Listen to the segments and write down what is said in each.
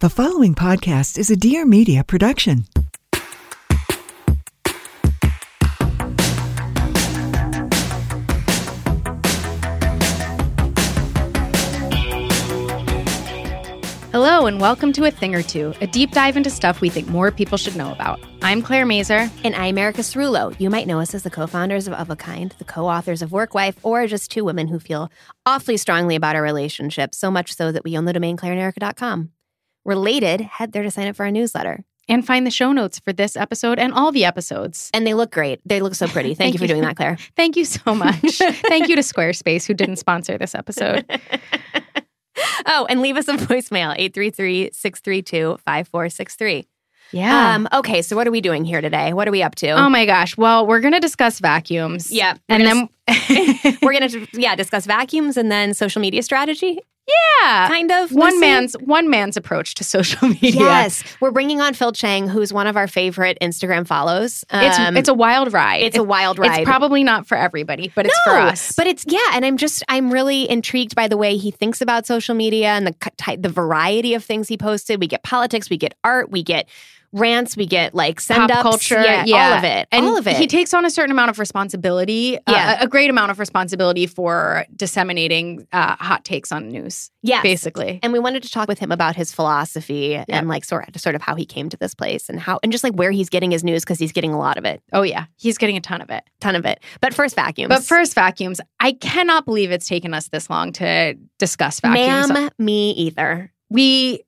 The following podcast is a Dear Media production. Hello, and welcome to A Thing or Two, a deep dive into stuff we think more people should know about. I'm Claire Mazur. And I'm Erica Cerulo. You might know us as the co founders of Of a Kind, the co authors of Work Wife, or just two women who feel awfully strongly about our relationship, so much so that we own the domain claireanderica.com related, head there to sign up for our newsletter. And find the show notes for this episode and all the episodes. And they look great. They look so pretty. Thank, Thank you for doing that, Claire. Thank you so much. Thank you to Squarespace, who didn't sponsor this episode. oh, and leave us a voicemail 833 632 5463. Yeah. Um, okay, so what are we doing here today? What are we up to? Oh my gosh. Well, we're going to discuss vacuums. Yeah. And then we're going to yeah, discuss vacuums and then social media strategy. Yeah, kind of one man's one man's approach to social media. Yes, we're bringing on Phil Chang, who's one of our favorite Instagram follows. Um, it's it's a wild ride. It's, a wild ride. It's probably not for everybody, but it's no, for us. But it's yeah, and I'm just I'm really intrigued by the way he thinks about social media and the the variety of things he posted. We get politics, we get art, we get rants, we get like send pop culture, yeah, yeah, all of it, and all of it. He takes on a certain amount of responsibility, uh, yeah, uh, a great amount of responsibility for disseminating uh, hot takes on news. Yeah, basically. And we wanted to talk with him about his philosophy yeah. and like sort of, sort of how he came to this place and how and just like where he's getting his news because he's getting a lot of it. Oh yeah, he's getting a ton of it, ton of it. But first vacuums. But first vacuums. I cannot believe it's taken us this long to discuss vacuums. Ma'am, me either we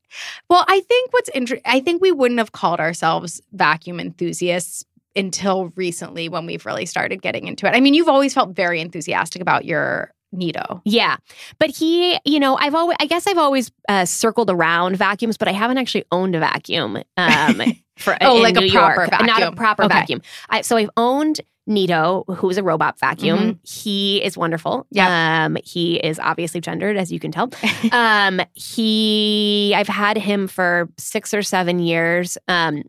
well i think what's interesting i think we wouldn't have called ourselves vacuum enthusiasts until recently when we've really started getting into it i mean you've always felt very enthusiastic about your Neato. Yeah. But he, you know, I've always, I guess I've always uh, circled around vacuums, but I haven't actually owned a vacuum. Um, for, oh, like New a proper York. vacuum. Not a proper okay. vacuum. I, so I've owned Neato, who's a robot vacuum. Mm-hmm. He is wonderful. Yeah. Um, he is obviously gendered, as you can tell. um, he, I've had him for six or seven years. Um,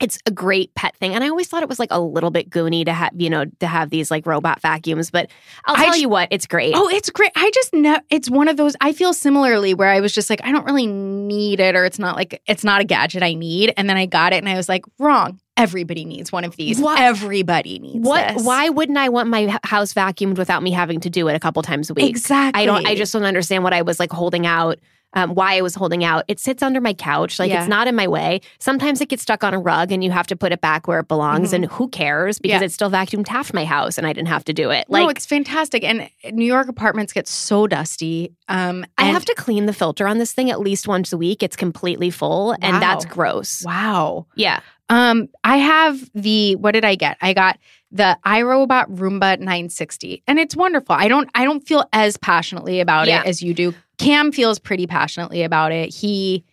it's a great pet thing. And I always thought it was like a little bit goony to have, you know, to have these like robot vacuums. But I'll tell you what, it's great. Oh, it's great. I just know it's one of those, I feel similarly where I was just like, I don't really need it, or it's not like, it's not a gadget I need. And then I got it and I was like, wrong. Everybody needs one of these. What? Everybody needs what? This. Why wouldn't I want my house vacuumed without me having to do it a couple times a week? Exactly. I don't. I just don't understand what I was like holding out um, why I was holding out. It sits under my couch, like yeah. it's not in my way. Sometimes it gets stuck on a rug, and you have to put it back where it belongs. Mm-hmm. And who cares? Because yeah. it's still vacuumed half my house, and I didn't have to do it. Like, no, it's fantastic. And New York apartments get so dusty. Um, I have to clean the filter on this thing at least once a week. It's completely full, wow. and that's gross. Wow. Yeah. Um, I have the what did I get? I got the iRobot Roomba 960, and it's wonderful. I don't I don't feel as passionately about yeah. it as you do. Cam feels pretty passionately about it. He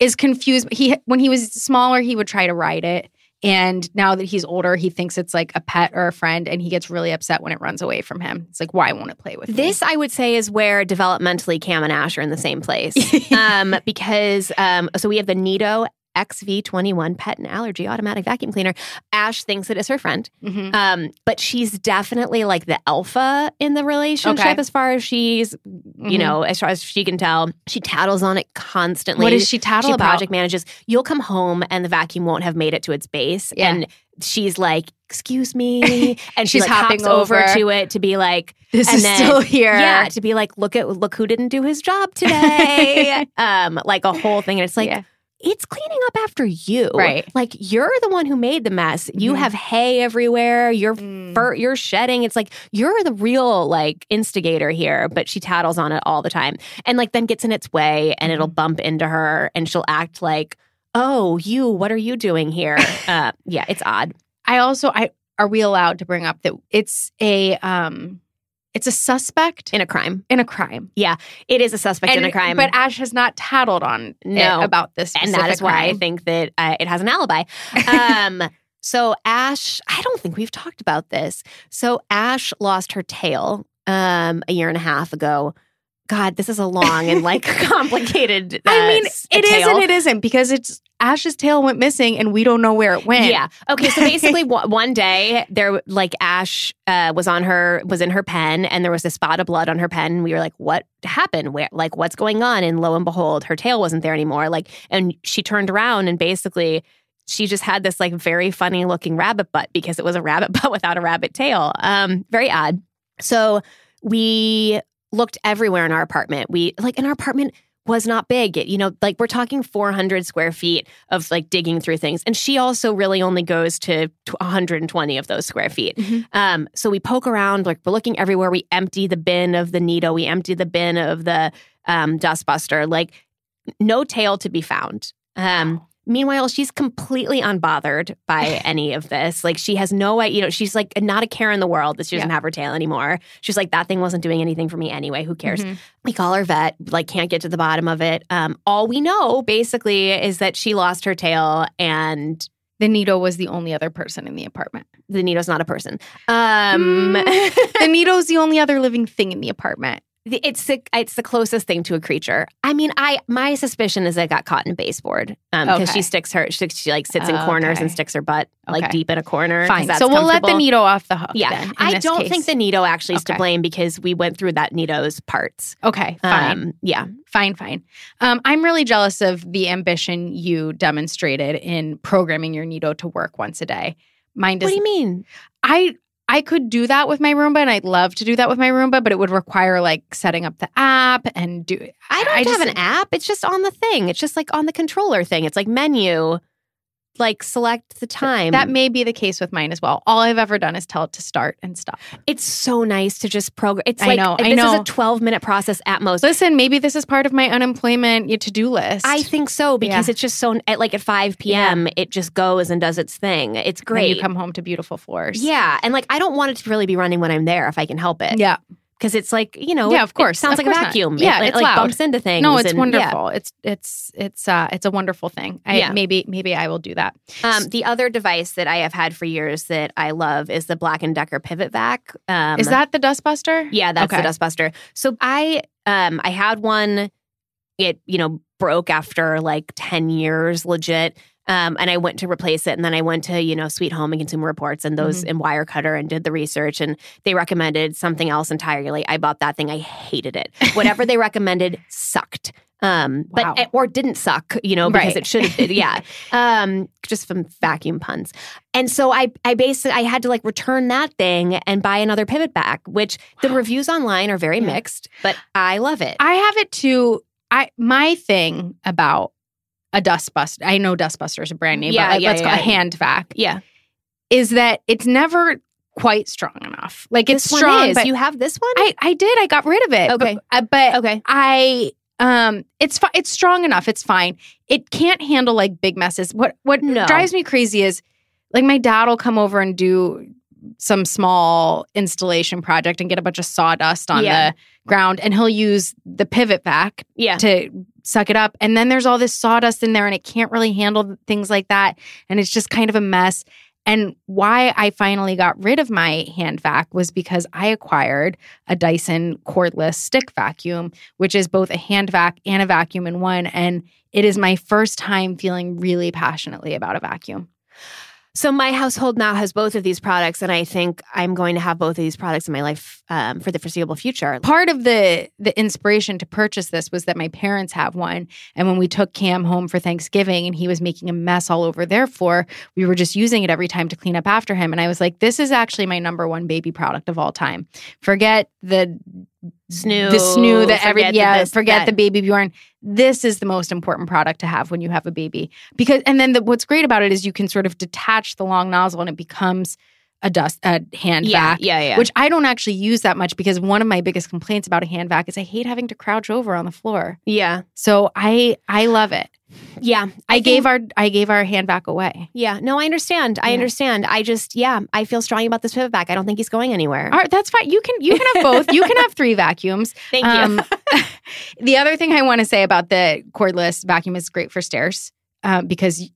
is confused. He when he was smaller, he would try to ride it. And now that he's older, he thinks it's like a pet or a friend, and he gets really upset when it runs away from him. It's like, why won't it play with it? this? Me? I would say is where developmentally Cam and Ash are in the same place, um, because um, so we have the Neato XV21 pet and allergy automatic vacuum cleaner. Ash thinks it is her friend, mm-hmm. um, but she's definitely like the alpha in the relationship okay. as far as she's, mm-hmm. you know, as far as she can tell. She tattles on it constantly. What does she tattle she about? project manages. You'll come home and the vacuum won't have made it to its base. Yeah. And she's like, excuse me. And she's like, hopping over. over to it to be like, this is then, still here. Yeah. To be like, look at, look who didn't do his job today. um, like a whole thing. And it's like, yeah it's cleaning up after you. Right. Like you're the one who made the mess. You Mhm. have hay everywhere. You're Mm. fur, you're shedding. It's like you're the real like instigator here, but she tattles on it all the time. And like then gets in its way and it'll bump into her and she'll act like, "Oh, you, what are you doing here?" uh yeah, it's odd. I also I are we allowed to bring up that it's a um it's a suspect In a crime. in a crime. Yeah, it is a suspect in a crime. But Ash has not tattled on No. about this. and that is specific why I think that uh, it has an alibi. Um, so Ash, I don't think we've talked about this. So Ash lost her tail um, a year and a half ago. God, this is a long and like complicated. I uh, mean, s- it is and it isn't because it's Ash's tail went missing and we don't know where it went. Yeah. Okay. So basically, one day there, like Ash uh, was on her was in her pen, and there was a spot of blood on her pen. And we were like, "What happened? Where? Like, what's going on?" And lo and behold, her tail wasn't there anymore. Like, and she turned around, and basically, she just had this like very funny looking rabbit butt because it was a rabbit butt without a rabbit tail. Um, very odd. So we looked everywhere in our apartment. We like in our apartment was not big. It, you know, like we're talking 400 square feet of like digging through things. And she also really only goes to 120 of those square feet. Mhm. Um, so we poke around, like we're looking everywhere. We empty the bin of the Neato. We empty the bin of the um, dustbuster. Like no tail to be found. Um, Meanwhile, she's completely unbothered by any of this. Like she has no idea, you know, she's like not a care in the world that she doesn't Yeah. have her tail anymore. She's like, that thing wasn't doing anything for me anyway. Who cares? Mhm. We call her vet, like can't get to the bottom of it. Um, all we know basically is that she lost her tail and The Neato was the only other person in the apartment. the Neato's not a person. Um, the Neato's the only other living thing in the apartment. It's the it's the closest thing to a creature. I mean, I my suspicion is it got caught in a baseboard because Okay. she sticks her she, she like sits in Oh, corners and sticks her butt like Okay. deep in a corner. Fine. that's So we'll let the. Neato off the hook. Yeah, then, I don't case. think the Neato actually is to blame because we went through that Neato's parts. Okay, fine. Um, yeah, fine, fine. Um, I'm really jealous of the ambition you demonstrated in programming your Neato to work once a day. Mine does. what do you mean? I I could do that with my Roomba, and I'd love to do that with my Roomba, but it would require like setting up the app and do. I don't I have just- an app. It's just on the thing. It's just like on the controller thing. It's like menu, like select the time. That may be the case with mine as well. All I've ever done is tell it to start and stop. it's so nice to just program. It's I like know, I this is a 12 minute process at most. Listen, maybe this is part of my unemployment to do list. I think so because Yeah. it's just so at like at 5 p.m. it just goes and does its thing. It's great. you come home to beautiful floors. yeah, and like I don't want it to really be running when I'm there if I can help it. Yeah. Because it's like you know, Yeah, of it course. sounds Of like course a not. vacuum. Yeah, it, it, like loud. bumps into things. No, it's and- wonderful. It's it's it's uh it's a wonderful thing. I Yeah. maybe maybe I will do that. Um, the other device that I have had for years that I love is the Black and Decker Pivot Vac. Um, Is that the dustbuster? Yeah, that's Okay. the dustbuster. So I um I had one it you know broke after like 10 years legit. Um, and I went to replace it, and then I went to you know Sweet Home and Consumer Reports and those Mm-hmm. in Wirecutter and did the research, and they recommended something else entirely. I bought that thing, I hated it. Whatever they recommended sucked, um, Wow. but or didn't suck, you know, because Right. it should have. Yeah, um, just from vacuum puns. And so I, I basically I had to like return that thing and buy another pivot vac, which the reviews online are very Yeah. mixed, but I love it. I have it too. I my thing about a dustbuster. I know dustbuster is a brand name, Yeah, but like, yeah, let's go yeah. a hand vac. yeah, Is that it's never quite strong enough. Like it's this one strong, is. but you have this one? I I did. I got rid of it. Okay. but, uh, but okay. I um it's fi- it's strong enough. It's fine. It can't handle like big messes. What what No. drives me crazy is like my dad will come over and do some small installation project and get a bunch of sawdust on Yeah. the ground and he'll use the pivot vac Yeah. to suck it up and then there's all this sawdust in there and it can't really handle things like that and it's just kind of a mess and why I finally got rid of my hand vac was because I acquired a Dyson cordless stick vacuum, which is both a hand vac and a vacuum in one. And it is my first time feeling really passionately about a vacuum. So my household now has both of these products, and I think I'm going to have both of these products in my life um, for the foreseeable future. Part of the the inspiration to purchase this was that my parents have one, and when we took Cam home for Thanksgiving and he was making a mess all over their floor, we were just using it every time to clean up after him. And I was like, this is actually my number one baby product of all time. Forget the snoo, the snoo that every yeah this, forget that. the baby Bjorn. This is the most important product to have when you have a baby because and then the, what's great about it is you can sort of detach the long nozzle and it becomes a dust a hand yeah, vac. yeah, yeah. Which I don't actually use that much because one of my biggest complaints about a hand vac is I hate having to crouch over on the floor. yeah, So I I love it. yeah. I, gave think- our I gave our hand vac away. Yeah, no, I understand. I Yeah. understand. I just, yeah, I feel strong about this pivot vac. I don't think he's going anywhere. All right, that's fine. You can you can have both. You can have three vacuums. Thank you. Um, the other thing I want to say about the cordless vacuum is great for stairs um, because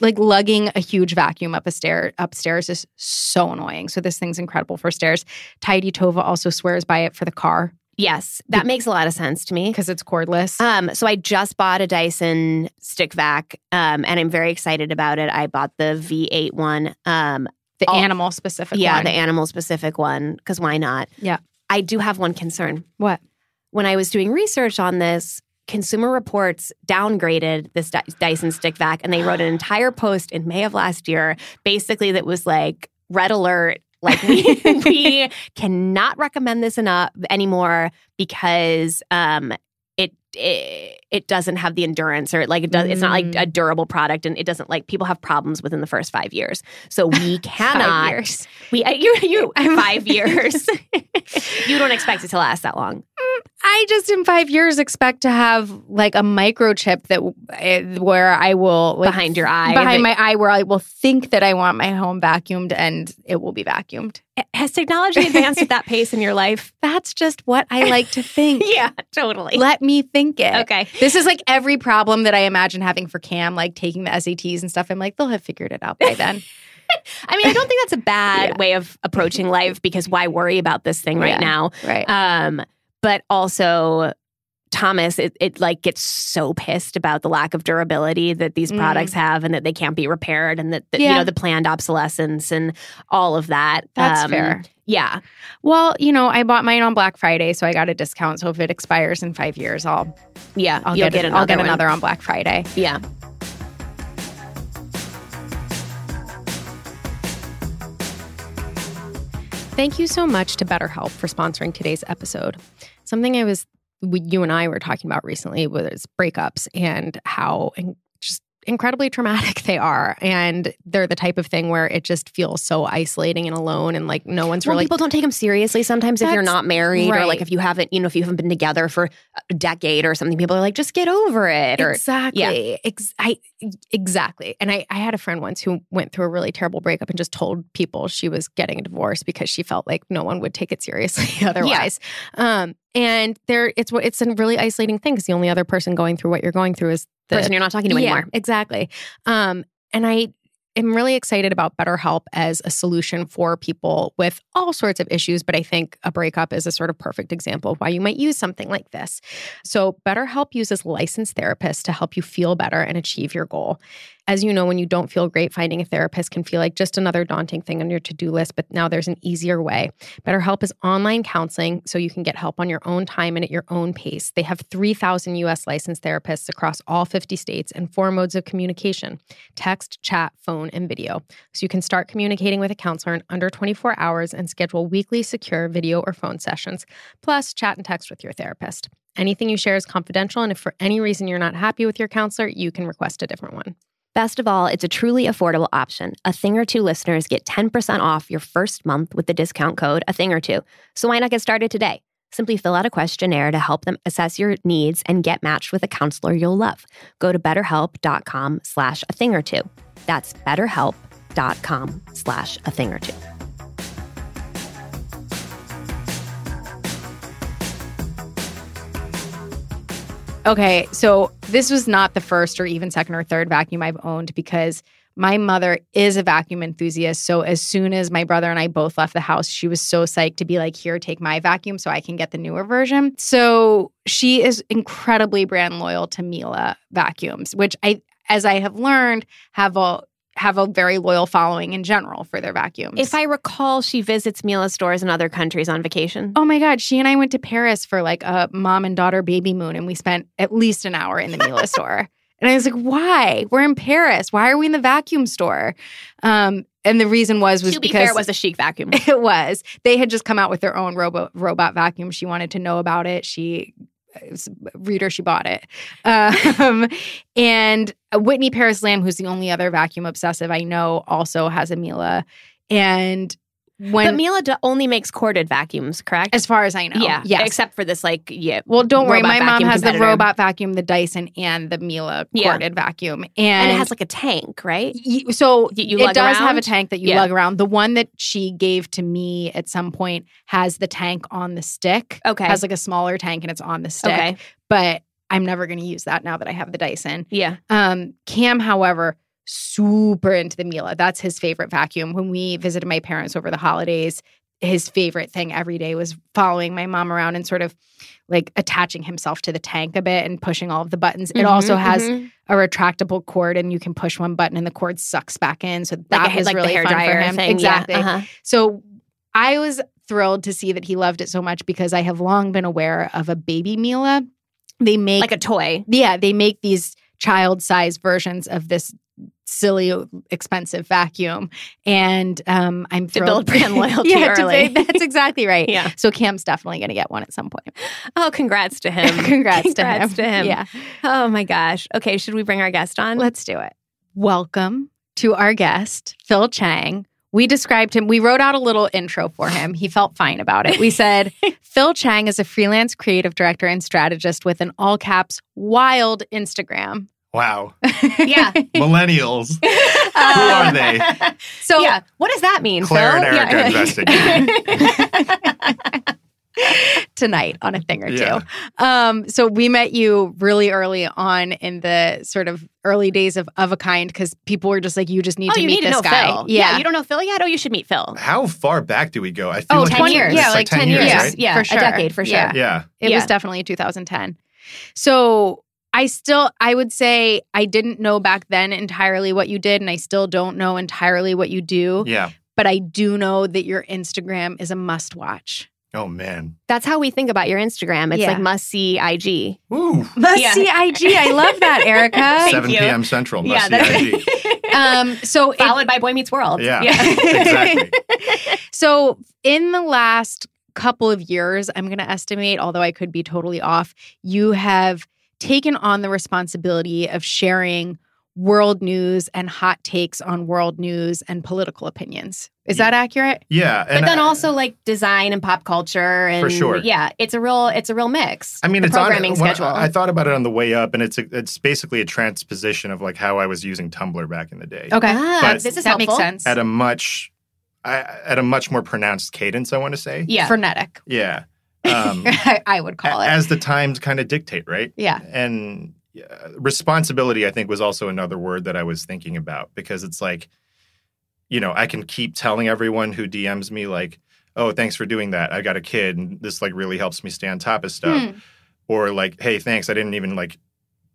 like lugging a huge vacuum up a stair upstairs is so annoying. So this thing's incredible for stairs. Tidy Tova also swears by it for the car yes, that makes a lot of sense to me. because it's cordless. Um, so I just bought a Dyson stick vac, um, and I'm very excited about it. I bought the V8 one. Um, the all- animal specific yeah, one. the animal specific one, because why not? Yeah. I do have one concern. what? When I was doing research on this, Consumer Reports downgraded this Dyson stick vac, and they wrote an entire post in May of last year, basically that was like red alert. Like we, we cannot recommend this enough anymore because um, it, it it doesn't have the endurance or like it does. It's not like Mm. a durable product, and it doesn't like people have problems within the first five years. So we cannot. Five years. We you you five years. you don't expect it to last that long. I just in five years expect to have like a microchip that uh, where I will like, Behind your eye, behind my eye, where I will think that I want my home vacuumed and it will be vacuumed. Has technology advanced at that pace in your life? That's just what I like to think. yeah, totally. Let me think it. Okay. This is like every problem that I imagine having for Cam, like taking the SATs and stuff. I'm like, they'll have figured it out by then. I mean, I don't think that's a bad Yeah. way of approaching life because why worry about this thing right Yeah. now? right. Um, but also Thomas, it, it like gets so pissed about the lack of durability that these Mm. products have and that they can't be repaired and that, that, you know the planned obsolescence and all of that. That's Um, fair. Yeah. Well, you know, I bought mine on Black Friday, so I got a discount. So if it expires in five years, I'll Yeah. I'll You'll get, get another I'll get another on Black Friday. Yeah. Thank you so much to BetterHelp for sponsoring today's episode. Something I was, we, you and I were talking about recently was breakups and how in, just incredibly traumatic they are. And they're the type of thing where it just feels so isolating and alone and like no one's Well, really. people don't take them seriously sometimes if you're not married or like if you haven't, you know, if you haven't been together for a decade or something. People are like, just get over it. Or Exactly. Ex- I, exactly. And I, I had a friend once who went through a really terrible breakup and just told people she was getting a divorce because she felt like no one would take it seriously otherwise. Um, and there, it's what it's a really isolating thing because the only other person going through what you're going through is the person you're not talking to yeah, anymore. Exactly. Um, and I am really excited about BetterHelp as a solution for people with all sorts of issues. But I think a breakup is a sort of perfect example of why you might use something like this. So, BetterHelp uses licensed therapists to help you feel better and achieve your goal. As you know, when you don't feel great, finding a therapist can feel like just another daunting thing on your to do list, but now there's an easier way. BetterHelp is online counseling, so you can get help on your own time and at your own pace. They have 3,000 US licensed therapists across all 50 states and four modes of communication text, chat, phone, and video. So you can start communicating with a counselor in under 24 hours and schedule weekly secure video or phone sessions, plus chat and text with your therapist. Anything you share is confidential, and if for any reason you're not happy with your counselor, you can request a different one. Best of all, it's a truly affordable option. A thing or two listeners get 10% off your first month with the discount code a thing or two. So why not get started today? Simply fill out a questionnaire to help them assess your needs and get matched with a counselor you'll love. Go to betterhelp.com slash a thing or two. That's betterhelp.com slash a thing or two. Okay, so this was not the first or even second or third vacuum I've owned because my mother is a vacuum enthusiast. So as soon as my brother and I both left the house, she was so psyched to be like, here, take my vacuum so I can get the newer version. So she is incredibly brand loyal to Miele vacuums, which I, as I have learned, have a have a very loyal following in general for their vacuums. If I recall, she visits Miele stores in other countries on vacation. Oh my God. She and I went to Paris for like a mom and daughter baby moon, and we spent at least an hour in the Miele store. And I was like, why? We're in Paris. Why are we in the vacuum store? Um, and the reason was was to be because fair, it was a chic vacuum. it was they had just come out with their own robot robot vacuum. She wanted to know about it. She reader she bought it. Um, and whitney paris lamb who's the only other vacuum obsessive i know also has a miele and when but Miele d- only makes corded vacuums, correct? as far as i know yeah, yes Except for this, like, yeah. well don't worry my mom has the robot vacuum the dyson and the miele Yeah. corded vacuum and, and it has like a tank, right? Y- so You- it does have a tank that you Yeah. lug around. The one that she gave to me at some point has the tank on the stick. Okay. Has like a smaller tank and it's on the stick. Okay. But I'm never going to use that now that I have the Dyson. Yeah. Um, Cam, however, super into the Miele. That's his favorite vacuum. When we visited my parents over the holidays, his favorite thing every day was following my mom around and sort of like attaching himself to the tank a bit and pushing all of the buttons. It also has mhm. a retractable cord and you can push one button and the cord sucks back in. So that like was like really the hair fun for him. thing. Exactly. Yeah. Uh-huh. So I was thrilled to see that he loved it so much because I have long been aware of a baby Miele. They make Like a toy. yeah, they make these child-sized versions of this silly expensive vacuum and um i'm To thrilled build brand loyalty yeah early. that's exactly right Yeah. so cam's definitely going to get one at some point Oh, congrats to him. congrats, Congrats to him yeah Oh my gosh. Okay, should we bring our guest on? Let's do it. Welcome to our guest, Phil Chang. We described him, we wrote out a little intro for him. He felt fine about it. We said, Phil Chang is a freelance creative director and strategist with an all caps wild Instagram. Wow. yeah. Millennials. Who are they? So, yeah. What does that mean? Claire Phil? and Erica Yeah. tonight on a thing or Yeah. two. Um, so we met you really early on in the sort of early days of of a kind because people were just like, you just need oh, to you meet need to this know guy. Phil. Yeah. You don't know Phil yet? Oh, you should meet Phil. How far back do we go? I feel Oh, like 10 years. Yeah, like, like 10, 10 years, years. right? Yeah. For sure. A decade for sure. Yeah. Yeah. It Yeah. was definitely 2010. So I still, I would say I didn't know back then entirely what you did, and I still don't know entirely what you do. Yeah. But I do know that your Instagram is a must watch. Oh man. That's how we think about your Instagram. It's Yeah. like must see IG. Ooh. Must Yeah. see IG. I love that, Erica. Thank 7 you. p.m. Central. Yeah, Must that's see IG. um, so it- Followed by Boy Meets World. Yeah. exactly. So, in the last couple of years, I'm going to estimate, although I could be totally off, you have taken on the responsibility of sharing world news and hot takes on world news and political opinions. Is that accurate? Yeah. But then I- also like design and pop culture and For sure. Yeah, it's a real it's a real mix. I mean, the it's programming on, when schedule. I, I thought about it on the way up, and it's a, it's basically a transposition of like how I was using Tumblr back in the day. Okay. ah, But- this is that helpful. makes sense. At a much, I, at a much more pronounced cadence, I want to say. Yeah. Frenetic, Yeah. Um, I, would call a- it. as the times kind of dictate, right? yeah. and uh, responsibility i think was also another word that i was thinking about because it's like you know i can keep telling everyone who dms me like oh thanks for doing that i got a kid and this like really helps me stay on top of stuff Hmm. or like hey thanks i didn't even like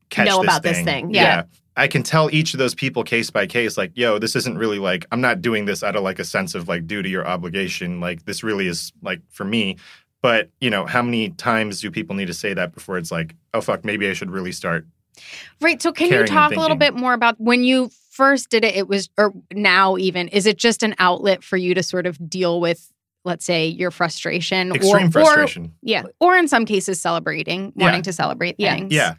catch Know this about this thing. thing. Yeah. i can tell each of those people case by case like yo this isn't really like i'm not doing this out of like a sense of like duty or obligation like this really is like for me but you know how many times do people need to say that before it's like oh fuck maybe i should really start Right. So, can you talk a little bit more about when you first did it? It was, or now even, is it just an outlet for you to sort of deal with, let's say, your frustration, extreme or, frustration yeah. or, or in some cases, celebrating, Yeah. wanting to celebrate Yeah. things? Yeah.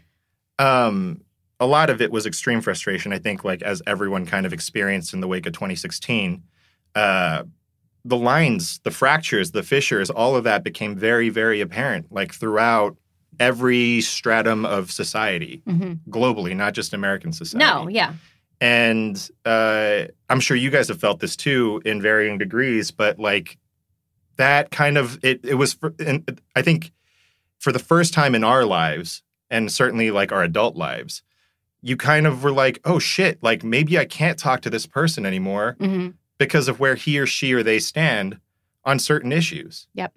Um, a lot of it was extreme frustration. I think, like as everyone kind of experienced in the wake of 2016, uh, the lines, the fractures, the fissures, all of that became very, very apparent. Like throughout every stratum of society Mhm. globally, not just American society. No, yeah. And uh, I'm sure you guys have felt this too in varying degrees, but like that kind of it, it was, for, and I think for the first time in our lives, and certainly like our adult lives, you kind of were like, oh shit, like maybe I can't talk to this person anymore Mhm. Because of where he or she or they stand on certain issues. Yep.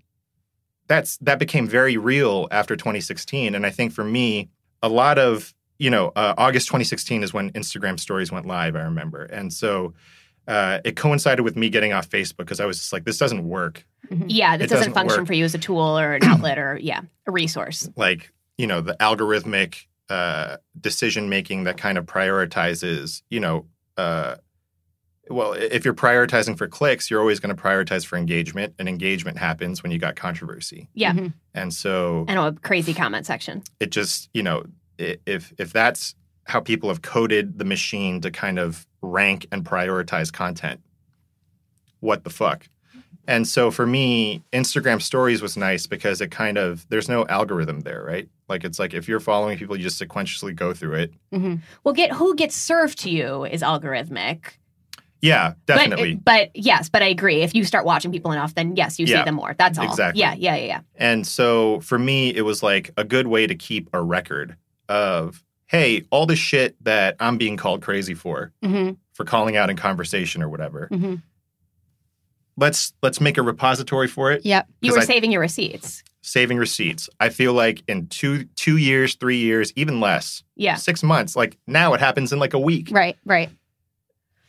That's that became very real after 2016, and I think for me, a lot of you know, uh, August 2016 is when Instagram stories went live. I remember, and so uh, it coincided with me getting off Facebook because I was just like, this doesn't work. Yeah, this doesn't, doesn't function work. for you as a tool or an outlet or yeah, a resource. like you know the algorithmic uh, decision making that kind of prioritizes you know uh, well, if you're prioritizing for clicks, you're always going to prioritize for engagement, and engagement happens when you got controversy. Yeah. Mm-hmm. And so And a crazy comment section. it just, you know, if if that's how people have coded the machine to kind of rank and prioritize content, what the fuck? And so for me, Instagram stories was nice because it kind of there's no algorithm there, right? Like it's like if you're following people, you just sequentially go through it. Well, get who gets served to you is algorithmic. Yeah, definitely. But, yes, but I agree. If you start watching people enough, then yes, you Yeah, see them more. That's all. exactly. Yeah, yeah, yeah, yeah. And so for me, it was like a good way to keep a record of, hey, all the shit that I'm being called crazy for, Mm-hmm. for calling out in conversation or whatever. Mhm. Let's let's make a repository for it. Yep. you were I- saving your receipts. Saving receipts. I feel like in two two years, three years, even less, Yeah. six months. Like now, it happens in like a week. Right. Right.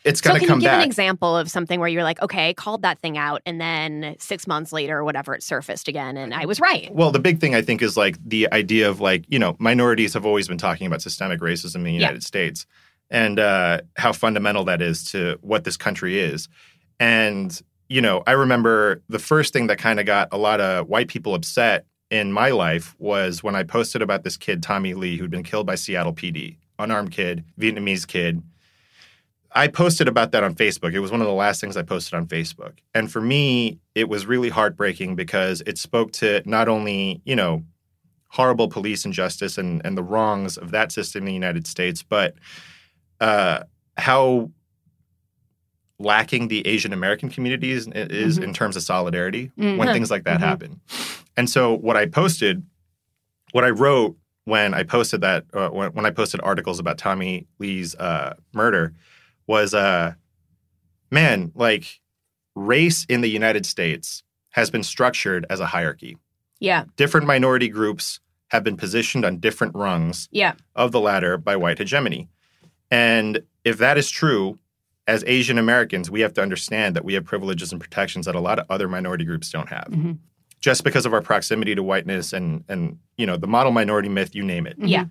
It's So gonna can come you give back. an example of something where you're like, okay, I called that thing out, and then six months later or whatever, it surfaced again, and I was right. Well, the big thing I think is like the idea of like, you know, minorities have always been talking about systemic racism in the Yeah. United States and uh, how fundamental that is to what this country is. And, you know, I remember the first thing that kind of got a lot of white people upset in my life was when I posted about this kid, Tommy Le, who'd been killed by Seattle PD, unarmed kid, Vietnamese kid. I posted about that on Facebook. It was one of the last things I posted on Facebook. And for me, it was really heartbreaking because it spoke to not only, you know, horrible police injustice and, and the wrongs of that system in the United States, but uh, how lacking the Asian American community is, is in terms of solidarity when Mhm. things like that Mhm. happen. And so what I posted, what I wrote when I posted that, uh, when, when I posted articles about Tommy Le's uh, murder was, uh, man, like race in the United States has been structured as a hierarchy. Yeah, Different minority groups have been positioned on different rungs yeah, of the ladder by white hegemony. And if that is true, as Asian Americans, we have to understand that we have privileges and protections that a lot of other minority groups don't have. Mhm. Just because of our proximity to whiteness and and you know the model minority myth, you name it. yeah.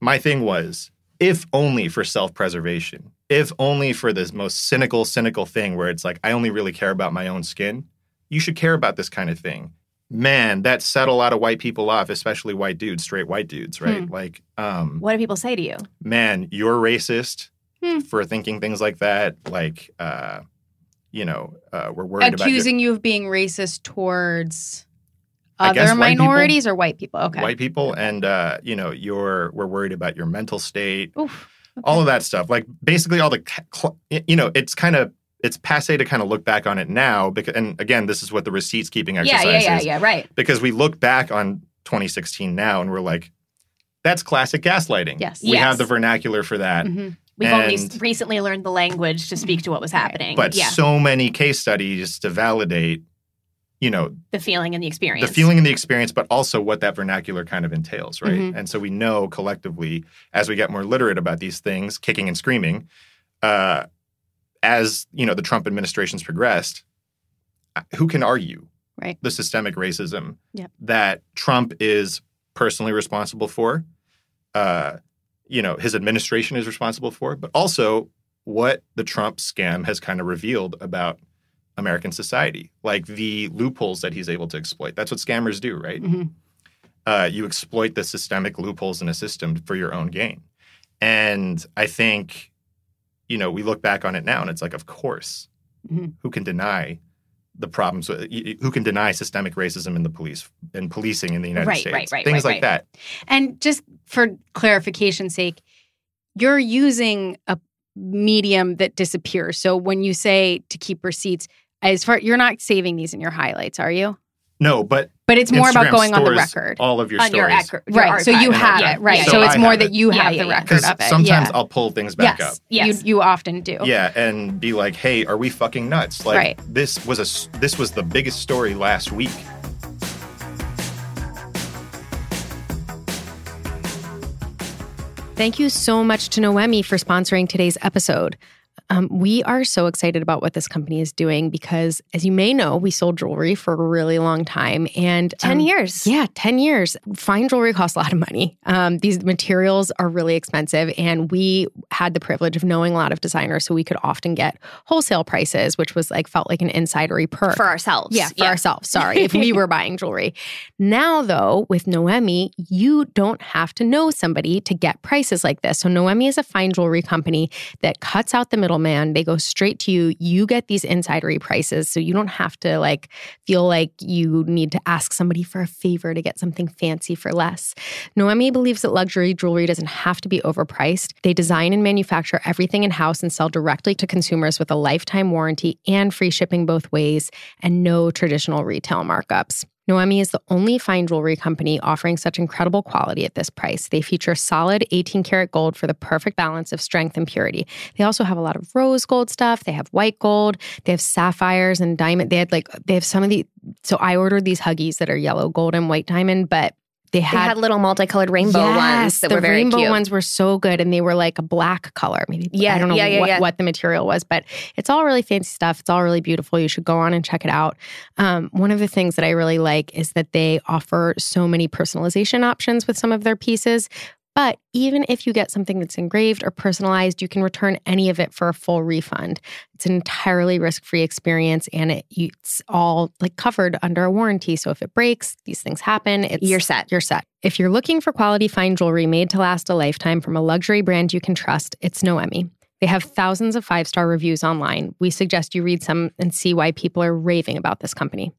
My thing was, if only for self-preservation, if only for this most cynical, cynical thing where it's like I only really care about my own skin, you should care about this kind of thing. Man, that set a lot of white people off, especially white dudes, straight white dudes, right? Like, um, What do people say to you? man, you're racist Hmm. for thinking things like that. Like, uh, you know, uh, we're worried about Accusing you of being racist towards other people. minorities or white people. Okay. white people, and uh, you know, you're we're worried about your mental state, Oof. all of that stuff. Like, basically, all the you know, it's kind of it's passe to kind of look back on it now. Because, and again, this is what the receipts keeping exercise yeah, yeah, is. yeah. Right. Because we look back on 2016 now, and we're like, that's classic gaslighting. Yes. we Yes. have the vernacular for that. Mhm. We've only And- s- recently learned the language to speak to what was happening. but yeah, so many case studies to validate you know the feeling and the experience. the feeling and the experience but also what that vernacular kind of entails right Mhm. and so we know collectively as we get more literate about these things kicking and screaming uh, as you know the trump administration's progressed uh, who can argue Right. the systemic racism Yep. that trump is personally responsible for uh, you know his administration is responsible for but also what the trump scam has kind of revealed about american society like the loopholes that he's able to exploit that's what scammers do right Mhm. uh, you exploit the systemic loopholes in a system for your own gain and i think you know we look back on it now and it's like of course Mhm. who can deny the problems y- who can deny systemic racism in the police and policing in the united Right, states right, right, things right, like right. that And just for clarification's sake, you're using a medium that disappears. So when you say to keep receipts, as far you're not saving these in your highlights, are you? no but But it's more about going on the record. all of your on your, stories ac- your Right. So you have Yeah, it. Right. yeah, so So it's I more that you Yeah, have yeah, the yeah. record of it. sometimes yeah. i'll pull things back yes. up Yes. You you often do. Yeah, and be like, "Hey, are we fucking nuts? Like Right. this was a this was the biggest story last week." Thank you so much to Noemi for sponsoring today's episode. Um, we are so excited about what this company is doing because, as you may know, we sold jewelry for a really long time and 10 um, years. Yeah, 10 years. Fine jewelry costs a lot of money. Um, these materials are really expensive. And we had the privilege of knowing a lot of designers. So we could often get wholesale prices, which was like felt like an insidery perk. For ourselves. Yeah, for ourselves. Sorry, if we were buying jewelry. Now, though, with Noemi, you don't have to know somebody to get prices like this. So Noemi is a fine jewelry company that cuts out the Oh, middleman. They go straight to you. You get these insidery prices. So you don't have to like feel like you need to ask somebody for a favor to get something fancy for less. Noemi believes that luxury jewelry doesn't have to be overpriced. They design and manufacture everything in house and sell directly to consumers with a lifetime warranty and free shipping both ways and no traditional retail markups. Noemi is the only fine jewelry company offering such incredible quality at this price. They feature solid 18 karat gold for the perfect balance of strength and purity. They also have a lot of rose gold stuff. They have white gold. They have sapphires and diamond. They had like, they have some of the, so I ordered these huggies that are yellow gold and white diamond, but they had, they had little multicolored rainbow yes, ones that the were very rainbow cute. ones were so good and they were like a black color maybe. Yeah, i don't know yeah, yeah, what, yeah. what the material was but it's all really fancy stuff. It's all really beautiful. You should go on and check it out. Um, one of the things that i really like is that they offer so many personalization options with some of their pieces but even if you get something that's engraved or personalized, you can return any of it for a full refund. It's an entirely risk-free experience and it, it's all like covered under a warranty. So if it breaks, these things happen, it's You're set. You're set. If you're looking for quality fine jewelry made to last a lifetime from a luxury brand you can trust, it's Noemi. They have thousands of five-star reviews online. We suggest you read some and see why people are raving about this company.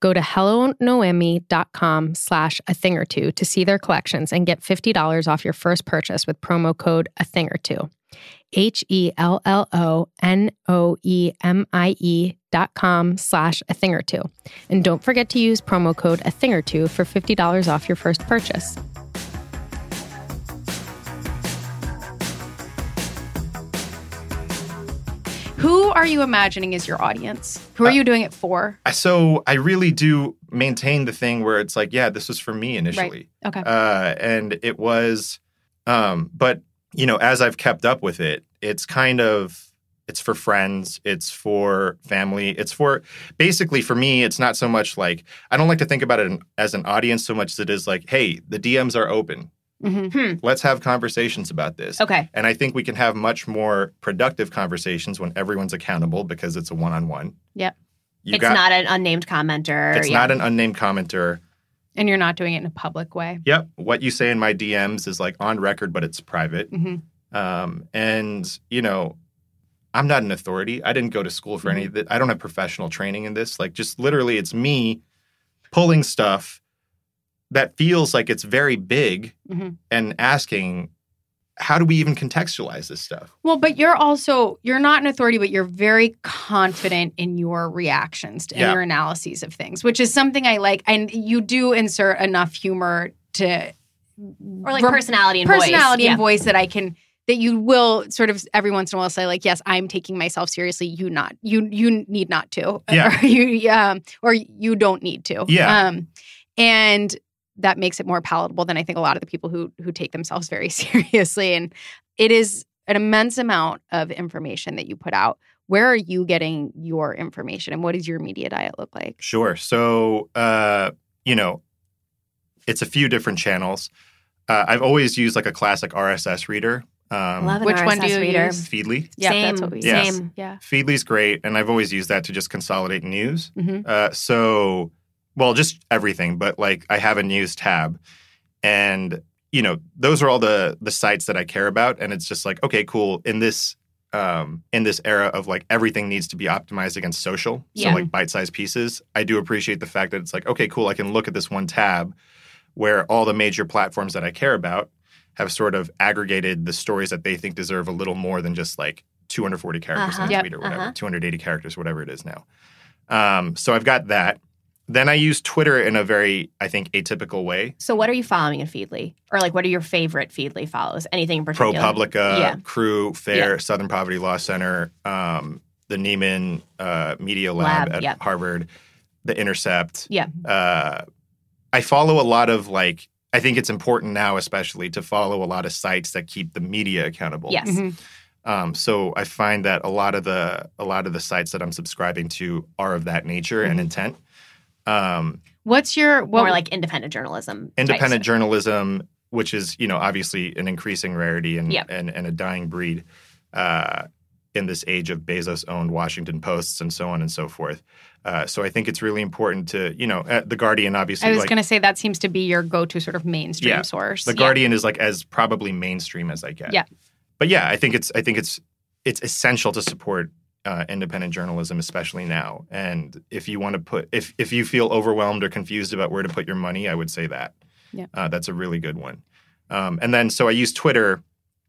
Go to hellonoemi.com slash a thing or two to see their collections and get $50 off your first purchase with promo code a thing or two. H E L L O N O E M I E dot com slash a thing or two. And don't forget to use promo code a thing or two for $50 off your first purchase. Who are you imagining is your audience? Who are Uh, you doing it for? So I really do maintain the thing where it's like, yeah, this was for me initially. Okay. Uh, and it was, um, but you know, as I've kept up with it, it's kind of it's for friends, it's for family, it's for basically for me. It's not so much like I don't like to think about it as an audience so much as it is like, hey, the DMs are open. Hmm Let's have conversations about this. Okay. And I think we can have much more productive conversations when everyone's accountable because it's a one-on-one. Yep. You it's got, not an unnamed commenter. It's yeah. not an unnamed commenter. And you're not doing it in a public way. Yep. What you say in my DMs is like on record, but it's private. hmm Um, and you know, I'm not an authority. I didn't go to school for any of that. I don't have professional training in this. Like, just literally, it's me pulling stuff that feels like it's very big Mhm. and asking, how do we even contextualize this stuff? Well, but you're also you're not an authority, but you're very confident in your reactions and Yeah. your analyses of things, which is something I like. And you do insert enough humor to or like rem- personality and personality voice. and voice that I can that you will sort of every once in a while say like, yes, I'm taking myself seriously. You not you you need not to. Yeah. Or you um or you don't need to. Yeah. Um, and that makes it more palatable than I think a lot of the people who who take themselves very seriously. And it is an immense amount of information that you put out. Where are you getting your information, and what does your media diet look like? Sure. So, uh, you know, it's a few different channels. Uh, I've always used like a classic RSS reader. Um, Love an Which one do you reader. use? Feedly. Yeah, same, that's what we Yes. same. Yeah. Feedly's great, and I've always used that to just consolidate news. Mhm. Uh, so, well, just everything, but like I have a news tab, and you know those are all the the sites that I care about, and it's just like okay, cool. In this um, in this era of like everything needs to be optimized against social, so Yeah. like bite sized pieces, I do appreciate the fact that it's like okay, cool. I can look at this one tab where all the major platforms that I care about have sort of aggregated the stories that they think deserve a little more than just like 240 characters Uh-huh. in a Yep, or whatever, uh-huh. 280 characters, whatever it is now. Um, so I've got that. Then I use Twitter in a very, I think, atypical way. So, what are you following in Feedly, or like, what are your favorite Feedly follows? Anything in particular? ProPublica, Yeah. Crew, Fair, Southern Poverty Law Center, um, the Nieman uh, Media Lab, Lab, at yep. Harvard, The Intercept. Yeah. Uh, I follow a lot of like, I think it's important now, especially to follow a lot of sites that keep the media accountable. Yes. Mhm. Um, so I find that a lot of the a lot of the sites that I'm subscribing to are of that nature and intent. Um, What's your what, More like independent journalism. independent stuff. journalism, which is you know obviously an increasing rarity and Yep. and, and a dying breed uh, in this age of Bezos owned Washington Posts and so on and so forth. Uh, so I think it's really important to you know uh, the Guardian obviously I was like going to say that seems to be your go-to sort of mainstream Yeah. source. the Guardian is like as probably mainstream as I get. Yeah. but yeah, I think it's I think it's it's essential to support uh, independent journalism, especially now. And if you want to put if if you feel overwhelmed or confused about where to put your money, I would say that. Yeah. uh, that's a really good one. Um, and then so I use Twitter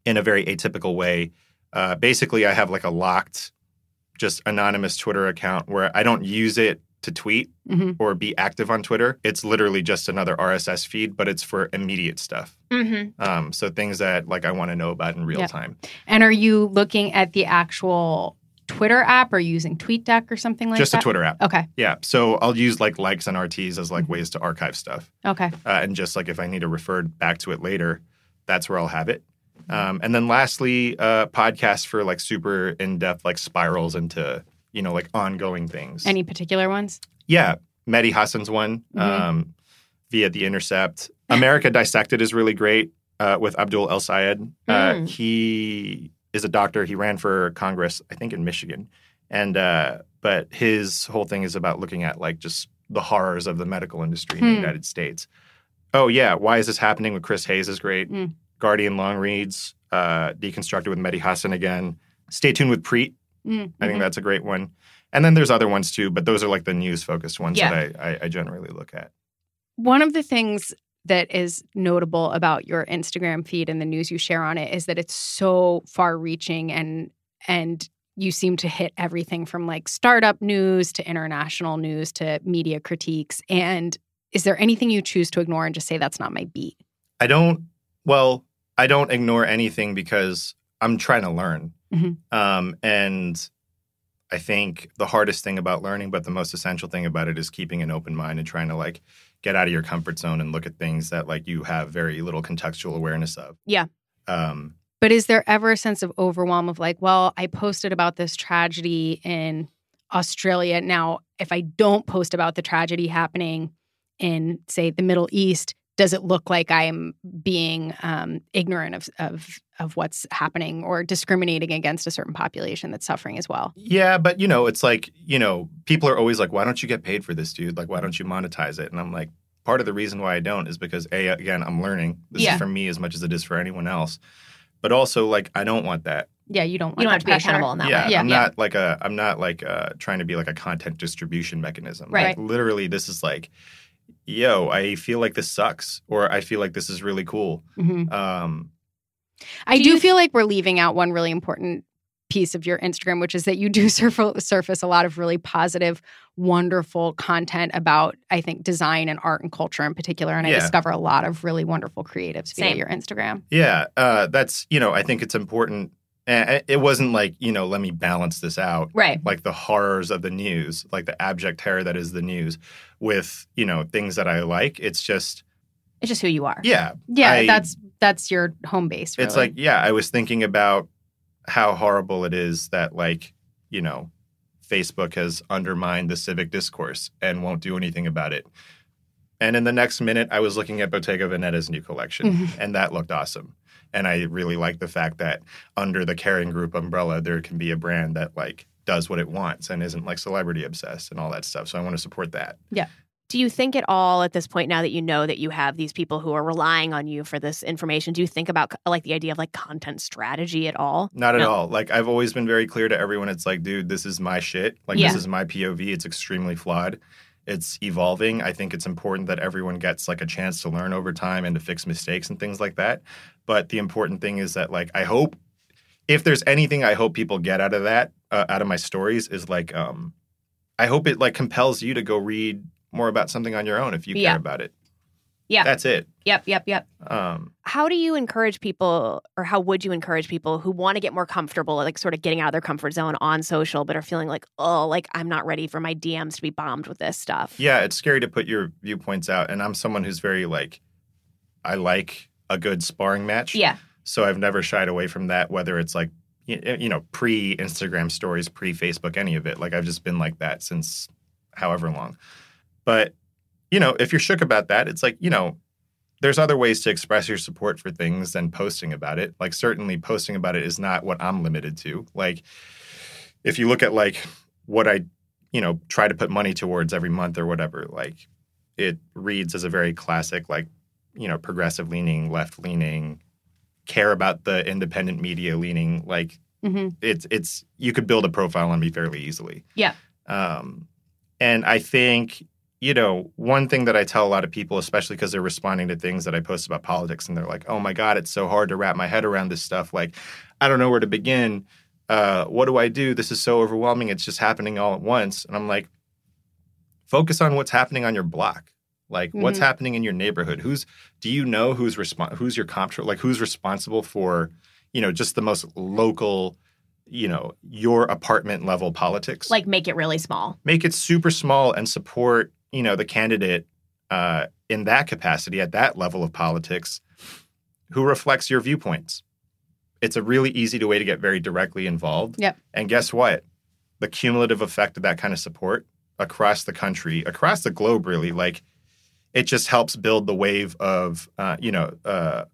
in a very atypical way. Uh, basically, I have like a locked, just anonymous Twitter account where I don't use it to tweet Mhm. or be active on Twitter. It's literally just another RSS feed, but it's for immediate stuff. Mhm. Um, so things that like I want to know about in real Yeah. time. And are you looking at the actual Twitter app or using TweetDeck or something like just that? a Twitter app. Okay. Yeah. So I'll use like likes and RTs as like ways to archive stuff. Okay. Uh, and just like if I need to refer back to it later, that's where I'll have it. Um, and then lastly, uh, podcasts for like super in depth like spirals into you know like ongoing things. Any particular ones? Yeah, Mehdi Hasan's one Mhm. um, via The Intercept. America Dissected is really great uh, with Abdul El Sayed. Uh, Mm. He is a doctor. He ran for Congress, I think, in Michigan, and uh, but his whole thing is about looking at like just the horrors of the medical industry in the Hmm. United States. Oh yeah, why is this happening with Chris Hayes is great. Mm. Guardian long reads, uh, deconstructed with Mehdi Hasan again. Stay tuned with Preet. Mm, I think mhm. that's a great one. And then there's other ones too, but those are like the news focused ones Yeah. that I, I, I generally look at. One of the things that is notable about your Instagram feed and the news you share on it is that it's so far reaching and and you seem to hit everything from like startup news to international news to media critiques and is there anything you choose to ignore and just say that's not my beat? I don't, well, I don't ignore anything because I'm trying to learn. Mhm. Um, and I think the hardest thing about learning, but the most essential thing about it is keeping an open mind and trying to like get out of your comfort zone and look at things that like you have very little contextual awareness of. Yeah. Um, But is there ever a sense of overwhelm of like, well, I posted about this tragedy in Australia. Now, if I don't post about the tragedy happening in, say, the Middle East, does it look like I am being um, ignorant of, of of what's happening or discriminating against a certain population that's suffering as well? Yeah, but you know, it's like, you know, people are always like, why don't you get paid for this, dude? Like, why don't you monetize it? And I'm like, part of the reason why I don't is because, A, again, I'm learning. This Yeah. is for me as much as it is for anyone else. But also, like, I don't want that. Yeah, you don't want You don't that have to be pressure. accountable in that yeah, way. I'm Yeah. not like a, I'm not like uh trying to be like a content distribution mechanism. Right. Like, literally, this is like, yo, I feel like this sucks, or I feel like this is really cool. Mhm. Um, I Do do you- feel like we're leaving out one really important piece of your Instagram, which is that you do surf- surface a lot of really positive, wonderful content about, I think, design and art and culture in particular. And I discover a lot of really wonderful creatives via Same. your Instagram. Yeah, uh, that's you know I think it's important. Uh, it wasn't like you know let me balance this out. Right. Like the horrors of the news, like the abject terror that is the news, with you know things that I like. It's just It's just who you are. yeah, Yeah, I- that's that's your home base. Really. it's like yeah. I was thinking about how horrible it is that like you know Facebook has undermined the civic discourse and won't do anything about it. And in the next minute, I was looking at Bottega Veneta's new collection, Mhm. and that looked awesome. And I really like the fact that under the Kering Group umbrella, there can be a brand that like does what it wants and isn't like celebrity obsessed and all that stuff. So I want to support that. Yeah. Do you think at all at this point now that you know that you have these people who are relying on you for this information? Do you think about like the idea of like content strategy at all? Not at No. all. Like I've always been very clear to everyone. It's like, dude, this is my shit. Like Yeah. this is my POV. It's extremely flawed. It's evolving. I think it's important that everyone gets like a chance to learn over time and to fix mistakes and things like that. But the important thing is that like I hope if there's anything I hope people get out of that, uh, out of my stories is like um I hope it like compels you to go read more about something on your own if you Yeah. care about it. Yeah. That's it. Yep, yep, yep. Um How do you encourage people, or how would you encourage people who want to get more comfortable, like sort of getting out of their comfort zone on social, but are feeling like, oh, like I'm not ready for my DMs to be bombed with this stuff? Yeah, it's scary to put your viewpoints out. And I'm someone who's very like, I like a good sparring match. Yeah. So I've never shied away from that, whether it's like you know, pre Instagram stories, pre Facebook, any of it. Like I've just been like that since however long. But, you know, if you're shook about that, it's like, you know, there's other ways to express your support for things than posting about it. Like certainly posting about it is not what I'm limited to. Like if you look at like what I, you know, try to put money towards every month or whatever, like it reads as a very classic, like, you know, progressive leaning, left leaning, care about the independent media leaning. Like mm-hmm. it's it's you could build a profile on me fairly easily. Yeah. Um, and I think you know one thing that I tell a lot of people, especially because they're responding to things that I post about politics, and they're like, "Oh my god, it's so hard to wrap my head around this stuff. Like, I don't know where to begin. Uh, what do I do? This is so overwhelming. It's just happening all at once." And I'm like, focus on what's happening on your block like mm-hmm. what's happening in your neighborhood? Who's do you know who's respon- who's your comptroller like who's responsible for you know just the most local you know your apartment level politics? Like make it really small. Make it super small and support you know the candidate uh, in that capacity at that level of politics who reflects your viewpoints. It's a really easy way to get very directly involved. Yep. And guess what? The cumulative effect of that kind of support across the country across the globe really like it just helps build the wave of uh, you know uh,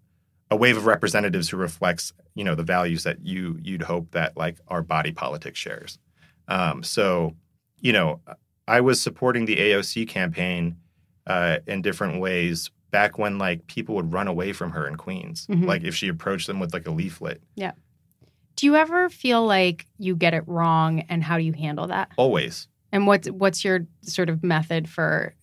a wave of representatives who reflects you know the values that you you'd hope that like our body politic shares. Um, so you know I was supporting the AOC campaign uh, in different ways back when like people would run away from her in Queens, mm-hmm. like if she approached them with like a leaflet. Yeah. Do you ever feel like you get it wrong, and how do you handle that? Always. And what's what's your sort of method for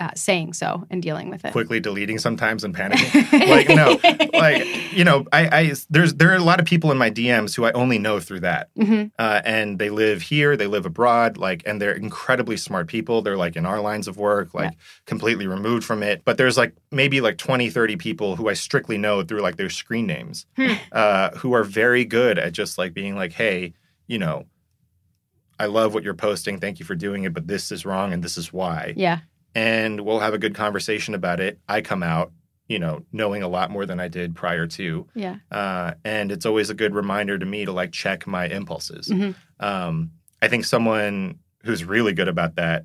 uh, saying so and dealing with it. Quickly deleting sometimes and panicking. like no, like you know, I, I there's there are a lot of people in my DMs who I only know through that, mm-hmm. uh, and they live here, they live abroad, like, and they're incredibly smart people. They're like in our lines of work, like yeah. completely removed from it. But there's like maybe like 20, 30 people who I strictly know through like their screen names, hmm. uh, who are very good at just like being like, hey, you know. I love what you're posting. Thank you for doing it, but this is wrong and this is why. Yeah and we'll have a good conversation about it. I come out, you know, knowing a lot more than I did prior to. Yeah. Uh, and it's always a good reminder to me to like check my impulses. Mm-hmm. Um, I think someone who's really good about that,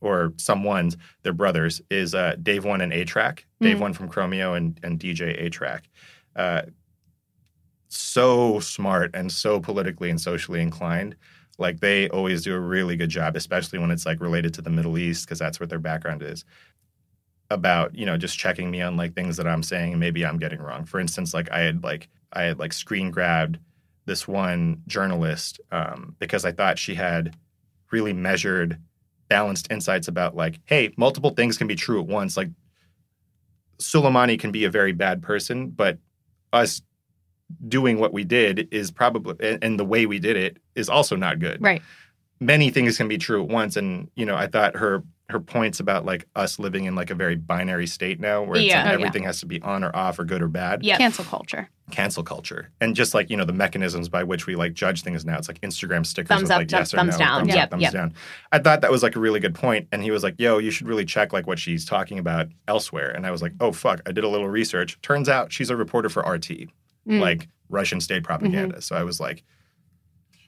or someone's, their brothers, is uh, Dave One and A-Trak. Mm-hmm. Dave One from Chromeo and, and DJ A-Trak. Uh, so smart and so politically and socially inclined like they always do a really good job, especially when it's like related to the Middle East, because that's what their background is. About you know just checking me on like things that I'm saying maybe I'm getting wrong. For instance, like I had like I had like screen grabbed this one journalist um, because I thought she had really measured, balanced insights about like, hey, multiple things can be true at once. Like Soleimani can be a very bad person, but us doing what we did is probably and the way we did it is also not good. Right. Many things can be true at once, and you know, I thought her her points about like us living in like a very binary state now, where yeah. like oh, everything yeah. has to be on or off or good or bad. Yeah, cancel culture. Cancel culture, and just like you know the mechanisms by which we like judge things now. It's like Instagram stickers thumbs with up, like yes thumbs no, down, thumbs yep, up, thumbs yep. down. I thought that was like a really good point, and he was like, "Yo, you should really check like what she's talking about elsewhere." And I was like, "Oh fuck!" I did a little research. Turns out she's a reporter for RT. Mm. Like Russian state propaganda. Mm-hmm. So I was like,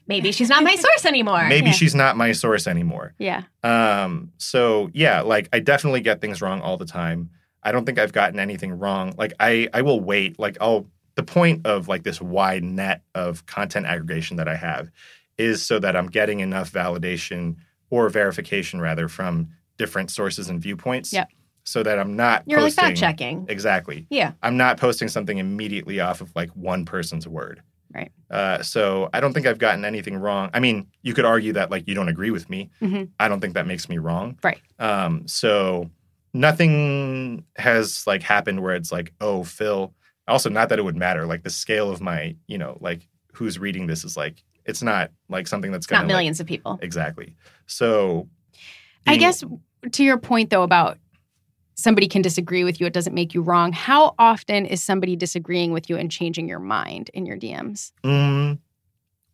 maybe she's not my source anymore. Maybe yeah. she's not my source anymore. Yeah. Um. So yeah, like I definitely get things wrong all the time. I don't think I've gotten anything wrong. Like I, I will wait. Like I'll. The point of like this wide net of content aggregation that I have is so that I'm getting enough validation or verification rather from different sources and viewpoints. Yeah so that I'm not You're posting, like fact checking. Exactly. Yeah. I'm not posting something immediately off of like one person's word. Right. Uh, so I don't think I've gotten anything wrong. I mean, you could argue that like you don't agree with me. Mm-hmm. I don't think that makes me wrong. Right. Um, so nothing has like happened where it's like, oh, Phil. Also, not that it would matter. Like the scale of my, you know, like who's reading this is like it's not like something that's going not millions like, of people. Exactly. So being, I guess to your point though about somebody can disagree with you, it doesn't make you wrong. How often is somebody disagreeing with you and changing your mind in your DMs? Mm,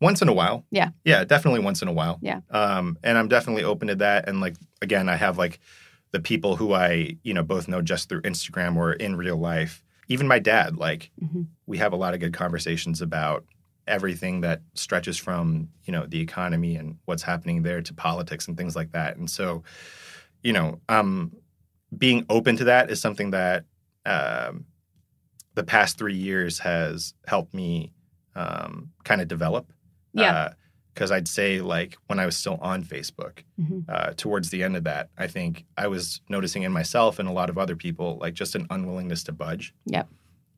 once in a while. Yeah. Yeah, definitely once in a while. Yeah. Um, and I'm definitely open to that. And like again, I have like the people who I, you know, both know just through Instagram or in real life. Even my dad, like mm-hmm. we have a lot of good conversations about everything that stretches from you know the economy and what's happening there to politics and things like that. And so, you know, um, being open to that is something that um, the past three years has helped me um, kind of develop. Yeah. Because I'd say, like, when I was still on Facebook, Mhm. uh, towards the end of that, I think I was noticing in myself and a lot of other people, like, just an unwillingness to budge. Yep.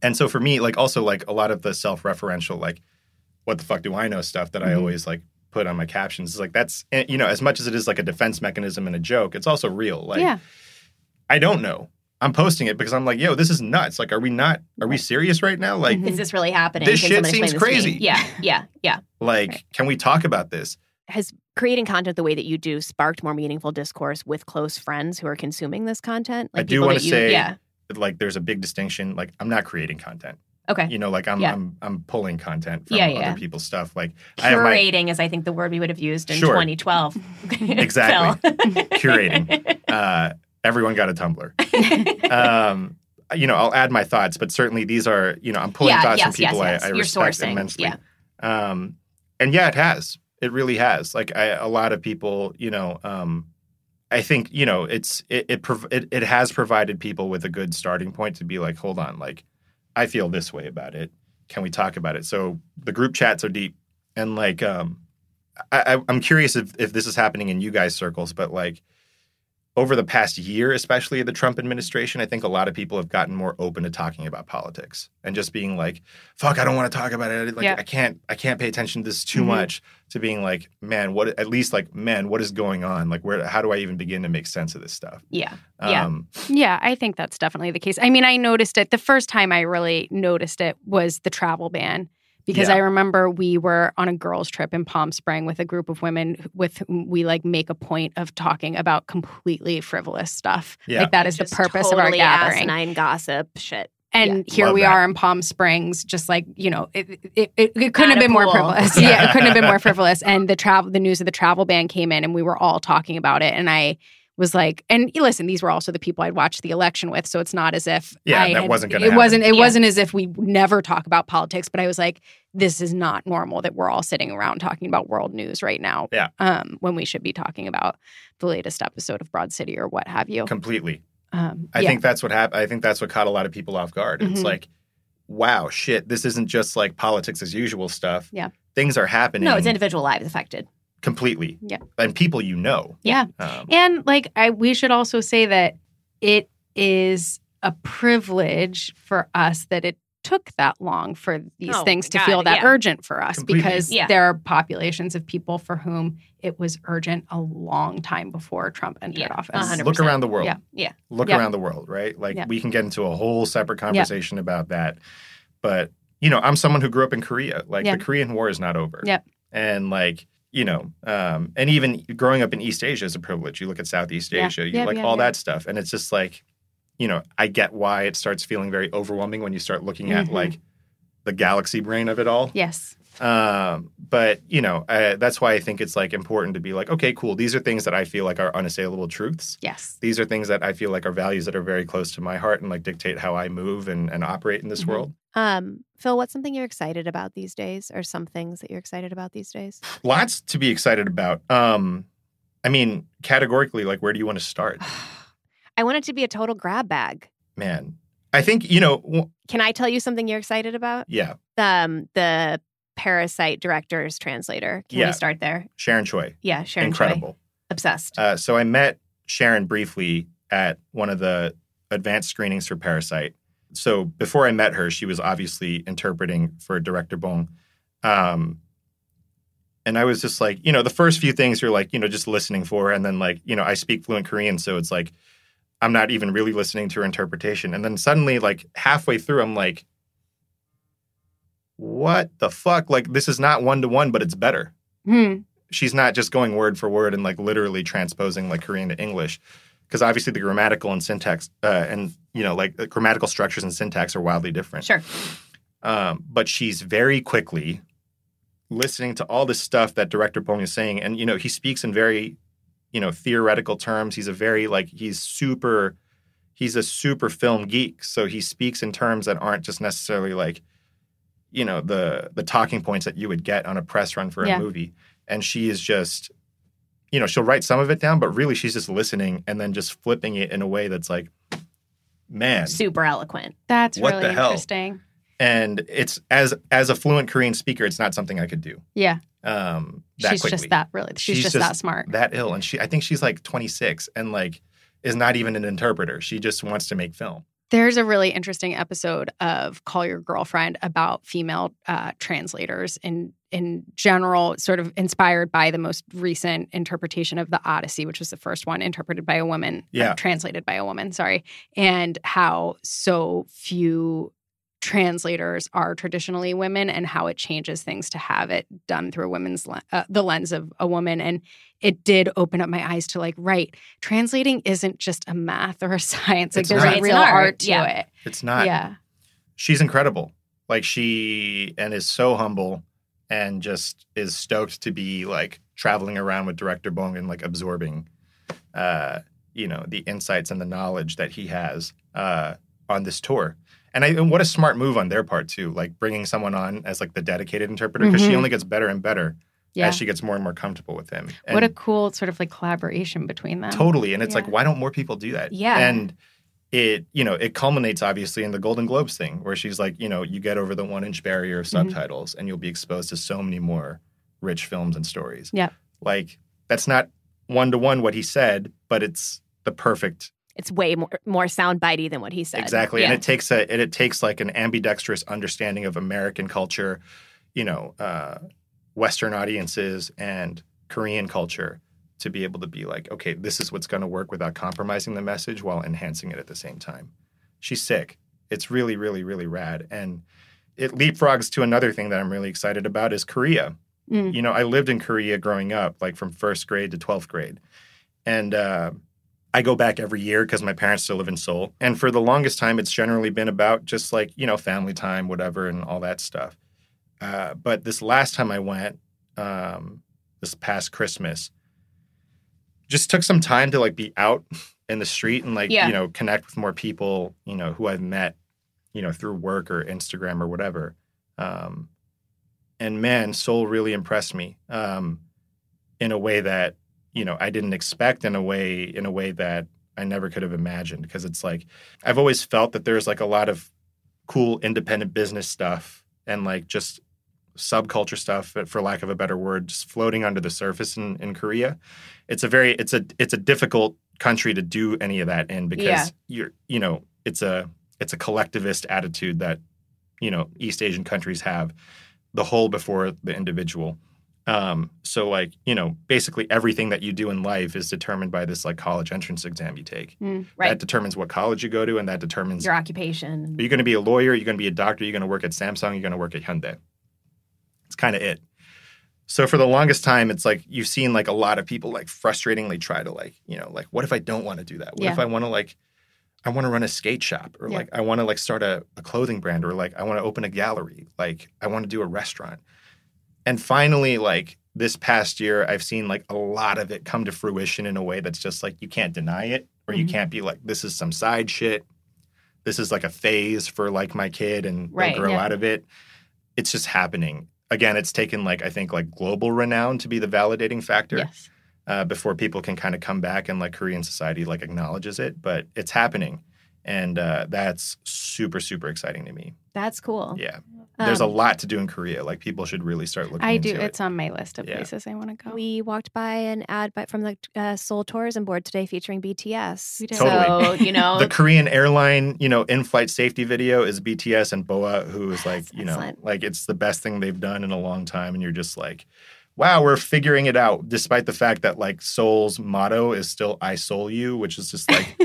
And so for me, like, also, like, a lot of the self referential, like, what the fuck do I know stuff that I Mhm. always, like, put on my captions is like, that's, eh, you know, as much as it is like a defense mechanism and a joke, it's also real. Like, yeah. I don't know. I'm posting it because I'm like, yo, this is nuts. Like, are we not, are we serious right now? Like, Is this really happening? This Can shit seems this to crazy. Yeah, yeah, yeah. like, Right. can we talk about this? Has creating content the way that you do sparked more meaningful discourse with close friends who are consuming this content? I do that you- say- yeah. Like, there's a big distinction. Like, I'm not creating content. Okay. You know, like I'm, Yeah. I'm, I'm pulling content from Yeah, other people's stuff. Like, I have my Curating is, I think, the word we would have used in Sure. 2012. Exactly. Curating. uh, everyone got a Tumblr. um, you know, I'll add my thoughts, but certainly these are, you know, I'm pulling Yeah, thoughts yes, from people yes, yes. I, I You're respect sourcing, immensely. yeah. Um, and yeah, it has. It really has. Like I, a lot of people, you know, um, I think you know, it's it it, prov- it it has provided people with a good starting point to be like, hold on, like I feel this way about it. Can we talk about it? So the group chats are deep, and like, um, I, I, I'm curious if if this is happening in you guys' circles, but like over the past year, especially the Trump administration, I think a lot of people have gotten more open to talking about politics and just being like, "Fuck, I don't want to talk about it. Like, Yeah. I can't, I can't pay attention to this too Mhm. much." To being like, "Man, what? At least like, man, what is going on? Like, where? How do I even begin to make sense of this stuff?" yeah. Yeah. Um, Yeah, I think that's definitely the case. I mean, I noticed it the first time I really noticed it was the travel ban because Yeah. I remember we were on a girls' trip in Palm Spring with a group of women with whom we like make a point of talking about completely frivolous stuff. Yeah. Like that is Just the purpose of our totally gathering. asinine gossip shit. And here Love we that. are in Palm Springs, just like you know, it it, it, it couldn't At have a been more frivolous. yeah, it couldn't have been more frivolous. And the travel, the news of the travel ban came in, and we were all talking about it. And I was like, and listen, these were also the people I'd watched the election with, so it's not as if Yeah, I that had- wasn't gonna It wasn't. It. Yeah. wasn't as if we never talk about politics. But I was like, this is not normal that we're all sitting around talking about world news right now. Yeah. Um, when we should be talking about the latest episode of Broad City or what have you. completely. Um, I yeah. think that's what happened. I think that's what caught a lot of people off guard. It's Mhm. like, wow, shit, this isn't just like politics as usual stuff. Yeah. Things are happening. No, it's individual lives affected. Completely. Yeah. And people you know. Yeah. Um, And like I we should also say that it is a privilege for us that it took that long for these Oh, things to God, feel that yeah. urgent for us Completely. because Yeah. there are populations of people for whom it was urgent a long time before Trump entered Yeah, office. 100%. Look around the world. Yeah. Yeah. Look Yeah. around the world, right? Like Yeah. we can get into a whole separate conversation about that. But, you know, I'm someone who grew up in Korea. Like Yeah. the Korean War is not over. Yep. And like, you know, um, and even growing up in East Asia is a privilege. You look at Southeast Yeah. Asia, you Yeah, like yeah, all that stuff. And it's just like, you know, I get why it starts feeling very overwhelming when you start looking at Mhm. like the galaxy brain of it all. Yes. Um, but you know, uh, that's why I think it's like important to be like, okay, cool. These are things that I feel like are unassailable truths. Yes. These are things that I feel like are values that are very close to my heart and like dictate how I move and, and operate in this Mhm. world. Um, Phil, what's something you're excited about these days, or some things that you're excited about these days? Lots to be excited about. Um, I mean, categorically, like, where do you want to start? I want it to be a total grab bag. Man, I think you know. w- Can I tell you something you're excited about? Yeah, Um, the Parasite director's translator. Can Yeah. we start there? Sharon Choi, Yeah, Sharon Choi. incredible. Obsessed. Uh, so I met Sharon briefly at one of the advanced screenings for Parasite. So before I met her, she was obviously interpreting for director Bong. Um, and I was just like, you know, the first few things you're like, you know, just listening for. And then, like, you know, I speak fluent Korean. So it's like, I'm not even really listening to her interpretation. And then suddenly, like, halfway through, I'm like, what the fuck? Like, this is not one to one, but it's better Hmm. she's not just going word for word and like literally transposing like Korean to English, because obviously the grammatical and syntax uh, and you know like the grammatical structures and syntax are wildly different. sure. Um, but she's very quickly listening to all this stuff that director Bong is saying, and you know he speaks in very you know theoretical terms. He's a very like he's super he's a super film geek, so he speaks in terms that aren't just necessarily like you know the the talking points that you would get on a press run for a Yeah. movie and she is just you know she'll write some of it down but really she's just listening and then just flipping it in a way that's like man Super eloquent. That's What really the hell? interesting. and it's as as a fluent korean speaker it's not something i could do Yeah. um that she's quickly. just that really. She's, She's just, just that smart. that ill and she i think she's like 26 and like is not even an interpreter she just wants to make film There's a really interesting episode of Call Your Girlfriend about female uh, translators in in general, sort of inspired by the most recent interpretation of the Odyssey, which was the first one interpreted by a woman, Yeah. translated by a woman. Sorry, and how so few translators are traditionally women, and how it changes things to have it done through a women's le- uh, the lens of a woman, and it did open up my eyes to like, right, translating isn't just a math or a science. Like It's there's not. a real art, art to yeah. it. it's not yeah. she's incredible. Like she and is so humble and just is stoked to be like traveling around with director Bong and like absorbing uh you know the insights and the knowledge that he has uh on this tour. And I and what a smart move on their part too, like bringing someone on as like the dedicated interpreter because she Mhm. only gets better and better Yeah. as she gets more and more comfortable with him. And what a cool sort of like collaboration between them. Totally. And it's like, why don't more people do that? Yeah. And it, you know, it culminates obviously in the Golden Globes thing where she's like, you know, you get over the one inch barrier of Mhm. subtitles and you'll be exposed to so many more rich films and stories. Yeah, Like, that's not one to one what he said, but it's the perfect It's way more more soundbitey than what he said. Exactly. Yeah. And it takes a and it takes like an ambidextrous understanding of American culture, you know, uh, Western audiences and Korean culture to be able to be like, okay, this is what's going to work without compromising the message while enhancing it at the same time. She's sick. It's really, really, really rad. And it leapfrogs to another thing that I'm really excited about is Korea. Mm. You know, I lived in Korea growing up, like from first grade to 12th grade. And uh, I go back every year because my parents still live in Seoul. And for the longest time, it's generally been about just like, you know, family time, whatever, and all that stuff. Uh, but this last time I went, um, this past Christmas, just took some time to like be out in the street and like, Yeah. you know, connect with more people, you know, who I've met, you know, through work or Instagram or whatever. Um, and man, Seoul really impressed me um, in a way that you know I didn't expect. In a way, in a way that I never could have imagined. Because it's like I've always felt that there's like a lot of cool independent business stuff and like just subculture stuff, for lack of a better word, just floating under the surface in, in Korea. It's a very it's a it's a difficult country to do any of that in because Yeah. you're you know it's a it's a collectivist attitude that you know East Asian countries have the whole before the individual. Um, so like you know basically everything that you do in life is determined by this like college entrance exam you take. Mm. right. That determines what college you go to, and that determines Your occupation. are you going to be a lawyer? Are You're going to be a doctor? Are You're going to work at Samsung? You're going to work at Hyundai? It's kind of it. So for the longest time, it's like you've seen like a lot of people like frustratingly try to like, you know, like what if I don't want to do that? What if I want to like, I want to run a skate shop or Yeah. like I want to like start a, a clothing brand or like I want to open a gallery, like I want to do a restaurant. And finally, like this past year, I've seen like a lot of it come to fruition in a way that's just like you can't deny it or you Mhm. can't be like, this is some side shit. This is like a phase for like my kid and Right, grow yeah. out of it. It's just happening. Again, it's taken like I think like global renown to be the validating factor Yes. uh, before people can kind of come back and like Korean society like acknowledges it. But it's happening, and uh, that's super super exciting to me. That's cool. Yeah, there's a Um, lot to do in Korea. Like people should really start looking. I do. Into it. It's on my list of Yeah. places I want to go. We walked by an ad by, from the uh, Seoul Tourism Board today featuring BTS. We did. So, Totally. you know, the Korean airline, you know, in-flight safety video is BTS and BoA, who is like, That's you know, excellent. like it's the best thing they've done in a long time, and you're just like, wow, we're figuring it out, despite the fact that like Seoul's motto is still "I Soul You," which is just like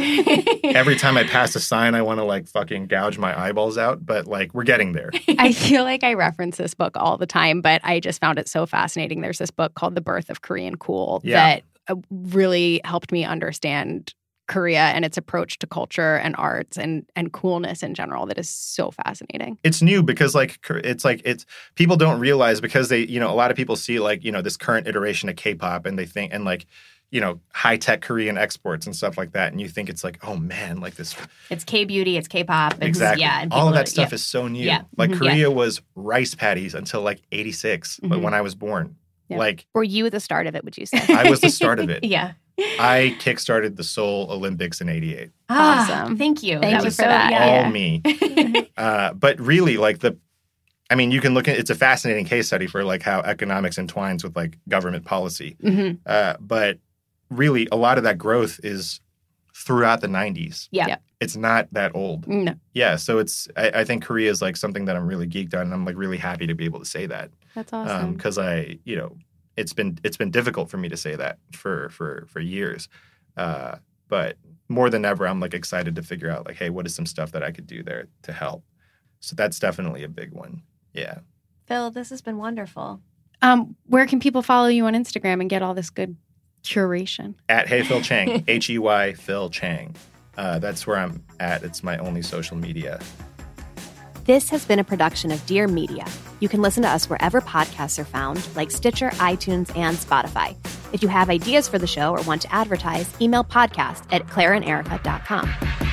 every time I pass a sign, I want to like fucking gouge my eyeballs out, but like we're getting there. I feel like I reference this book all the time, but I just found it so fascinating. There's this book called The Birth of Korean Cool Yeah. that uh, really helped me understand Korea and its approach to culture and arts and and coolness in general that is so fascinating. it's new because like it's like it's people don't realize because they you know a lot of people see like you know this current iteration of K-pop and they think and like you know high tech Korean exports and stuff like that, and you think it's like, oh man, like this. It's K beauty, it's K pop, exactly. Yeah, all of that stuff yeah. is so new. Yeah. Like Mhm. Korea was rice paddies until like '86, but Mhm. when I was born, Yeah. like Were you the start of it? Would you say? I was the start of it. yeah. I kickstarted the Seoul Olympics in '88. Ah, thank you. Thank that you was for so, that. Yeah. All me. uh, but really, like the, I mean, you can look at it's a fascinating case study for like how economics entwines with like government policy. Mhm. Uh, but really, a lot of that growth is throughout the '90s. Yeah. Yeah. It's not that old. No. Yeah, so it's I, I think Korea is like something that I'm really geeked on, and I'm like really happy to be able to say that That's awesome. because I you know it's been it's been difficult for me to say that for for for years, uh, but more than ever I'm like excited to figure out like hey what is some stuff that I could do there to help. So that's definitely a big one. Yeah. Phil, this has been wonderful. um, where can people follow you on Instagram and get all this good curation? At Hey Phil Chang, H E Y Phil Chang. Uh, that's where I'm at. It's my only social media. This has been a production of Dear Media. You can listen to us wherever podcasts are found, like Stitcher, iTunes, and Spotify. If you have ideas for the show or want to advertise, email podcast at claireanderica.com.